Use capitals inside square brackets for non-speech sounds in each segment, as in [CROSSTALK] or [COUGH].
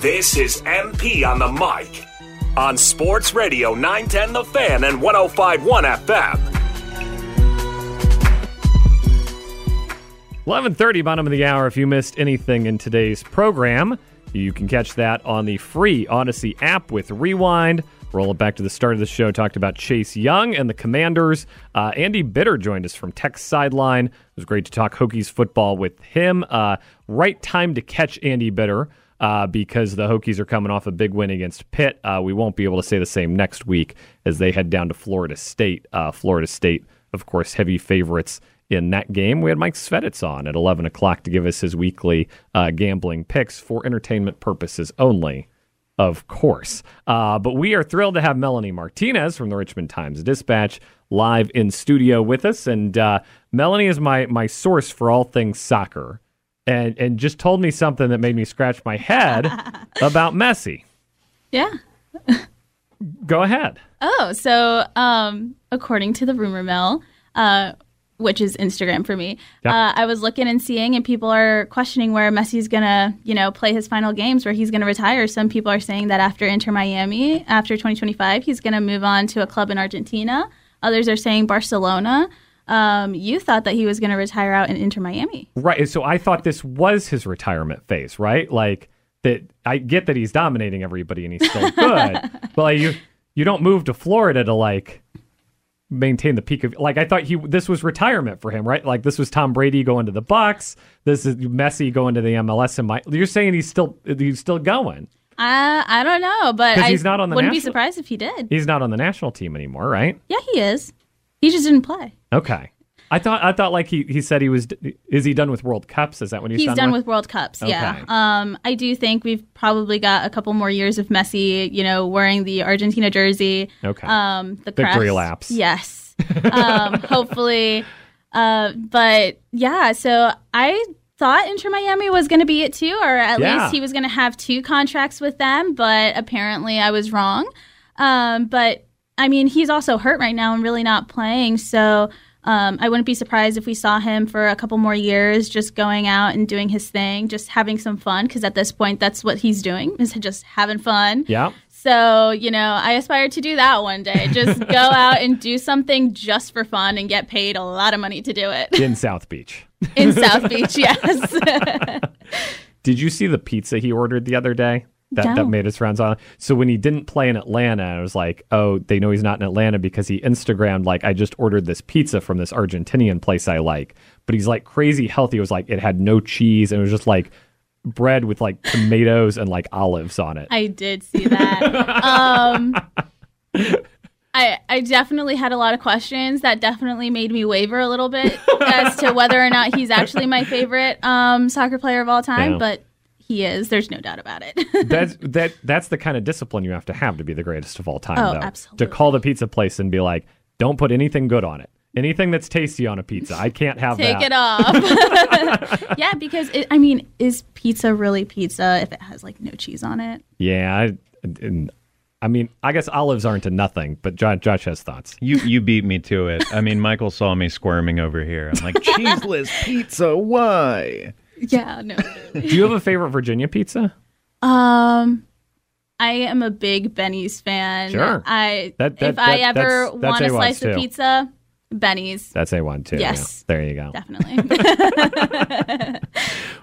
This is MP on the mic on Sports Radio 910 The Fan and 1051 FM. 11:30 bottom of the hour if you missed anything in today's program, you can catch that on the free Audacy app with Rewind. Roll it back to the start of the show. Talked about Chase Young and the Commanders. Uh, Andy Bitter joined us from Tech Sideline. It was great to talk Hokies football with him. Uh, right time to catch Andy Bitter uh, because the Hokies are coming off a big win against Pitt. Uh, we won't be able to say the same next week as they head down to Florida State. Uh, Florida State, of course, heavy favorites in that game. We had Mike Sveditz on at 11 o'clock to give us his weekly uh, gambling picks for entertainment purposes only of course. Uh, but we are thrilled to have Melanie Martinez from the Richmond Times Dispatch live in studio with us. And uh, Melanie is my my source for all things soccer, and and just told me something that made me scratch my head [LAUGHS] about Messi. Yeah. Go ahead. Oh, so um, according to the rumor mill, uh, which is Instagram for me, Yeah. uh, I was looking and seeing, and people are questioning where Messi's gonna, you know, play his final games, where he's gonna retire. Some people are saying that after Inter Miami, after 2025, he's gonna move on to a club in Argentina. Others are saying Barcelona. Um, you thought that he was gonna retire out and Inter Miami. Right. So I thought this was his retirement phase, right? Like that. I get that he's dominating everybody and he's still [LAUGHS] good, but like you you don't move to Florida to like maintain the peak of like I thought he this was retirement for him, right? Like this was Tom Brady going to the Bucs. This is Messi going to the MLS. And my, you're saying he's still he's still going. I I don't know, but I he's not on the wouldn't be surprised if he did. He's not on the national team anymore, right? Yeah, he is. He just didn't play. Okay. I thought I thought like he, he said he was is he done with World Cups? Is that what he's, He's done with World Cups. Yeah. Um, I do think we've probably got a couple more years of Messi. You know, wearing the Argentina jersey. Okay. Um, the Victory crest. laps. Yes. [LAUGHS] um, hopefully. Uh, but yeah, so I thought Inter Miami was going to be it too, or at Yeah. least he was going to have two contracts with them. But apparently, I was wrong. Um, but I mean, he's also hurt right now and really not playing. So um, I wouldn't be surprised if we saw him for a couple more years, just going out and doing his thing, just having some fun. Because at this point, that's what he's doing [LAUGHS] is just having fun. Yeah. So, you know, I aspire to do that one day. [LAUGHS] Just go out and do something just for fun and get paid a lot of money to do it. In South Beach. In South [LAUGHS] Beach, yes. Did you see the pizza he ordered the other day? That, that made his rounds on. So when he didn't play in Atlanta, I was like, oh, they know he's not in Atlanta because he Instagrammed like I just ordered this pizza from this Argentinian place I like. But he's like crazy healthy. It was like it had no cheese and it was just like bread with like tomatoes and like olives on it. I did see that. Um, I I definitely had a lot of questions. That definitely made me waver a little bit [LAUGHS] as to whether or not he's actually my favorite um, soccer player of all time. Yeah. But he is. There's no doubt about it. [LAUGHS] that's that that's the kind of discipline you have to have to be the greatest of all time Oh, though. absolutely. To call the pizza place and be like, don't put anything good on it. Anything that's tasty on a pizza. I can't have Take that. it off. [LAUGHS] yeah, because it, I mean, is pizza really pizza if it has like no cheese on it? Yeah, I, and, I mean, I guess olives aren't a nothing, but Josh, Josh has thoughts. You you beat me to it. I mean, Michael saw me squirming over here. I'm like, [LAUGHS] cheeseless pizza. Why? Yeah, no. Do you have a favorite Virginia pizza? Um, I am a big Benny's fan. Sure. I That- that- if I ever that's- that's want a A-Wise slice too. of pizza, Benny's, That's a one too. Yes. Yeah. There you go. definitely. [LAUGHS]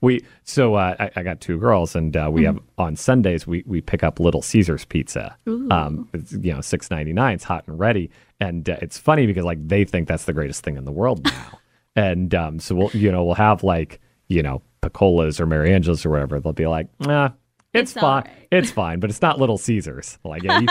We so uh, I, I got two girls, and uh, we have on Sundays we we pick up Little Caesars pizza. Um, it's, you know, six ninety nine. It's hot and ready, and uh, it's funny because like they think that's the greatest thing in the world now, [LAUGHS] and um, so we'll you know we'll have like you know Picola's or Mary Angela's or whatever. They'll be like, nah. It's, It's fine. right." It's fine, but it's not Little Caesars. Like yeah, you,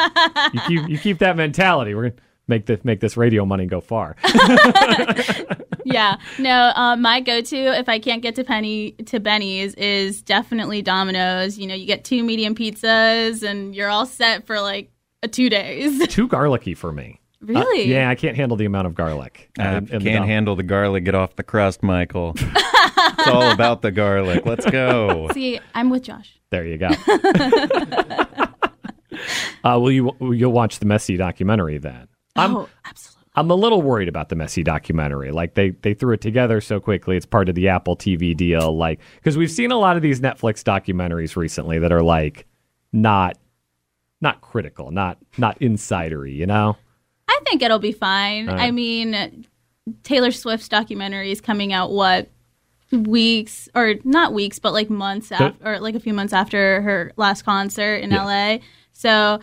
you keep you keep that mentality. We're gonna make this make this radio money go far. [LAUGHS] yeah. No, um, my go-to if I can't get to Penny to Benny's is definitely Domino's. You know, you get two medium pizzas and you're all set for like a two days. [LAUGHS] Too garlicky for me. Uh, really? yeah, I can't handle the amount of garlic. I uh, if you in the can't dom- handle the garlic, get off the crust, Michael. [LAUGHS] it's all about the garlic. Let's go. [LAUGHS] See, I'm with Josh. There you go. [LAUGHS] uh, will you you'll watch the Messi documentary then? I'm oh, absolutely. I'm a little worried about the Messi documentary. Like they they threw it together so quickly. It's part of the Apple TV deal. Like because we've seen a lot of these Netflix documentaries recently that are like not not critical, not not insidery. You know? I think it'll be fine. All right. I mean, Taylor Swift's documentary is coming out what weeks or not weeks, but like months after, or like a few months after her last concert in Yeah. LA. So,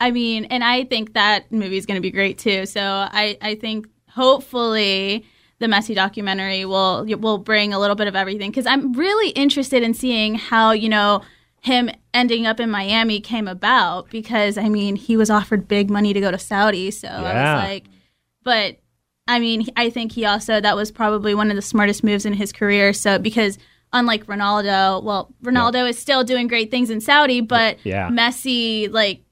I mean, and I think that movie is going to be great too. So, I I think hopefully the Messi documentary will will bring a little bit of everything because I'm really interested in seeing how you know him ending up in Miami came about because I mean he was offered big money to go to Saudi, so I was like, but I mean I think he also that was probably one of the smartest moves in his career. So because unlike Ronaldo, well Ronaldo is still doing great things in Saudi, but Yeah. Messi like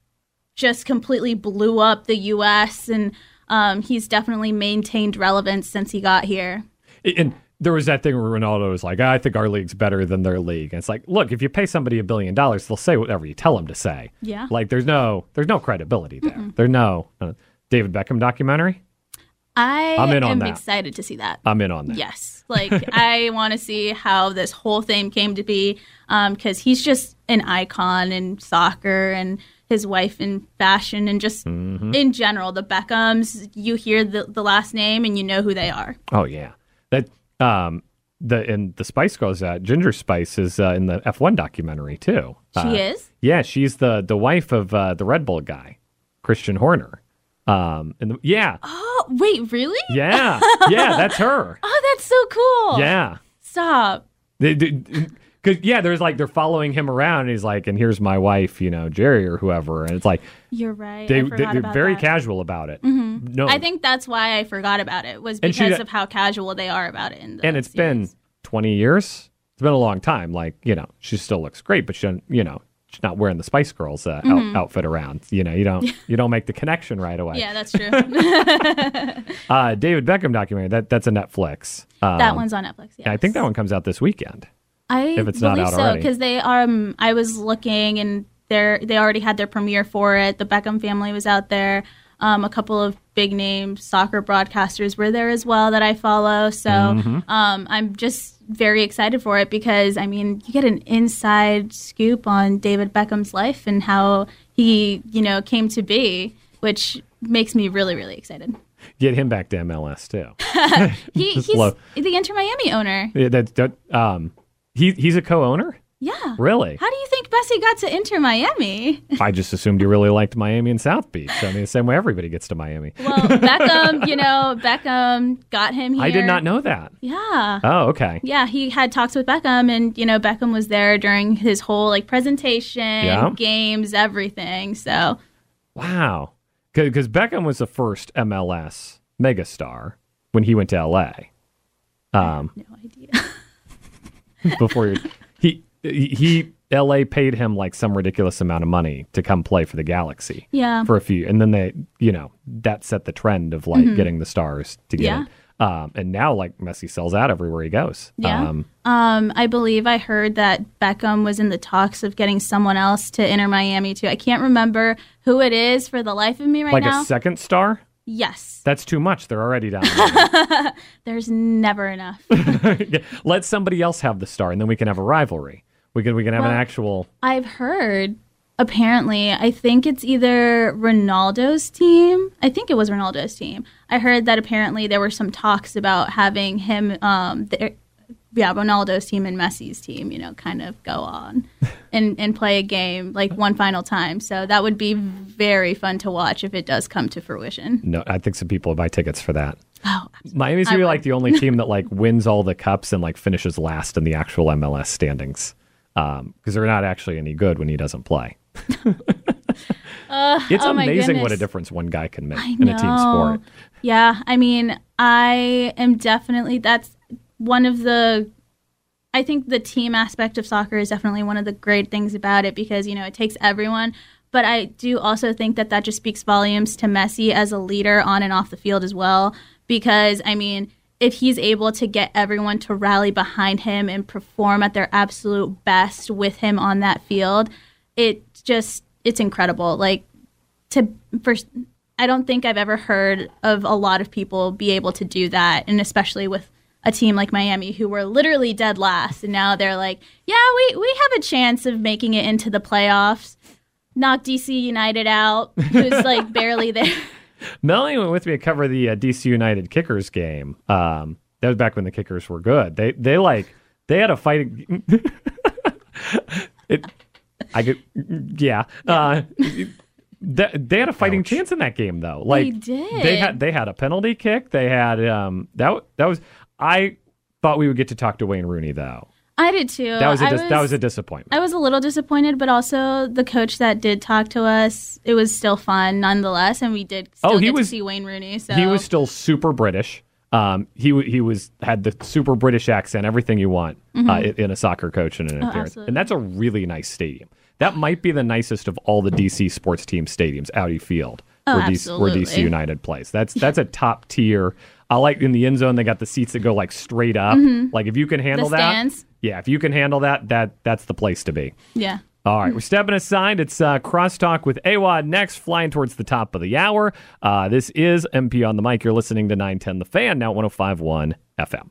just completely blew up the U.S. and um, he's definitely maintained relevance since he got here. And there was that thing where Ronaldo was like, I think our league's better than their league. And it's like, look, if you pay somebody a billion dollars, they'll say whatever you tell them to say. Yeah. Like there's no there's no credibility there. There's no uh, David Beckham documentary. I I'm in on am that. excited to see that. I'm in on that. Yes. Like, [LAUGHS] I want to see how this whole thing came to be because he's just an icon in soccer and his wife in fashion and just Mm-hmm. in general. The Beckhams, you hear the, the last name and you know who they are. Oh yeah. That um the and the Spice Girls uh, Ginger Spice is uh, in the F1 documentary too. She Uh, is? Yeah, she's the the wife of uh, the Red Bull guy, Christian Horner. Um and the, yeah. Oh, wait, really? Yeah. Yeah, that's her. [LAUGHS] Oh, that's so cool. Yeah. Stop. Because yeah, there's like they're following him around. And he's like, and here's my wife, you know, Geri or whoever, and it's like You're right. they, they are very that. Mm-hmm. casual about it. No, I think that's why I forgot about it was And she because of how casual they are about it. In the and it's been 20 years. It's been a long time. Like you know, she still looks great, but she, doesn't- you know, she's not wearing the Spice Girls uh, out, outfit around. You know, you don't [LAUGHS] you don't make the connection right away. Mm-hmm. Yeah, that's true. [LAUGHS] Uh, David Beckham documentary that that's a Netflix. Um, that one's on Netflix. Yeah, I think that one comes out this weekend. I if it's not believe out so already. because they um I was looking and they they already had their premiere for it. The Beckham family was out there. Um, a couple of big name soccer broadcasters were there as well that I follow. So Mm-hmm. um, I'm just very excited for it because I mean you get an inside scoop on David Beckham's life and how he you know came to be, which makes me really really excited. Get him back to MLS too. [LAUGHS] [LAUGHS] He, he's low. the Inter Miami owner. Yeah, that, that, um, he he's a co-owner. Yeah. Really? How do you think Messi got to Inter Miami? [LAUGHS] I just assumed you really liked Miami and South Beach. I mean, the same way everybody gets to Miami. Well, Beckham, you know, [LAUGHS] Beckham got him here. I did not know that. Yeah. Oh, okay. Yeah, he had talks with Beckham, and you know, Beckham was there during his whole like presentation, Yeah. games, everything. So Wow. Because Beckham was the first MLS megastar when he went to LA. Um, no idea. [LAUGHS] before he, he he LA paid him like some ridiculous amount of money to come play for the Galaxy. Yeah. For a few, and then they, you know, that set the trend of like getting the stars to get Mm-hmm. Yeah. Um, and now like Messi sells out everywhere he goes. Yeah. Um, Um, I believe I heard that Beckham was in the talks of getting someone else to Inter Miami too. I can't remember who it is for the life of me right like now. Like a second star. yes, That's too much. They're already down. there. [LAUGHS] there's never enough. [LAUGHS] Let somebody else have the star, and then we can have a rivalry. We can we can have an actual. I've heard apparently, I think it's either Ronaldo's team. I think it was Ronaldo's team. I heard that apparently there were some talks about having him, um, the, yeah, Ronaldo's team and Messi's team, you know, kind of go on [LAUGHS] and, and play a game like one final time. So that would be very fun to watch if it does come to fruition. No, I think some people buy tickets for that. Oh, Miami's gonna be like the only team that like wins all the cups and like finishes last in the actual MLS standings Um, because they're not actually any good when he doesn't play. [LAUGHS] it's oh amazing what a difference one guy can make in a team sport. Yeah, I mean, I am definitely that's one of the I think the team aspect of soccer is definitely one of the great things about it because, you know, it takes everyone, but I do also think that that just speaks volumes to Messi as a leader on and off the field as well because I mean, if he's able to get everyone to rally behind him and perform at their absolute best with him on that field, it just it's incredible. Like to first I don't think I've ever heard of a lot of people be able to do that and especially with a team like Miami who were literally dead last and now they're like, yeah, we we have a chance of making it into the playoffs. Knock DC United out, who's like barely there. [LAUGHS] Melanie went with me to cover the uh, DC United Kickers game. Um, that was back when the Kickers were good. They they like they had a fighting. [LAUGHS] it, I could, yeah. Uh, they, they had a fighting chance in that game though. Like did. They had they had a penalty kick. They had um that that was I thought we would get to talk to Wayne Rooney though. I did too. That was a dis- that was a disappointment. I was a little disappointed, but also the coach that did talk to us, it was still fun nonetheless, and we did still Oh, he get was- to see Wayne Rooney. So He was still super British. Um, he he was had the super British accent, everything you want uh, in, in a soccer coach and an appearance, Mm-hmm. Oh, absolutely. and that's a really nice stadium. That might be the nicest of all the DC sports team stadiums, Audi Field, Oh, where, DC, where DC. United plays. That's that's a top tier. I like in the end zone they got the seats that go like straight up. Like if you can handle that, Mm-hmm. yeah, if you can handle that, that that's the place to be. yeah. All right, we're stepping aside. It's uh, crosstalk with AWOD next, flying towards the top of the hour. Uh, this is MP on the mic. You're listening to 910 The Fan, now 1051 FM.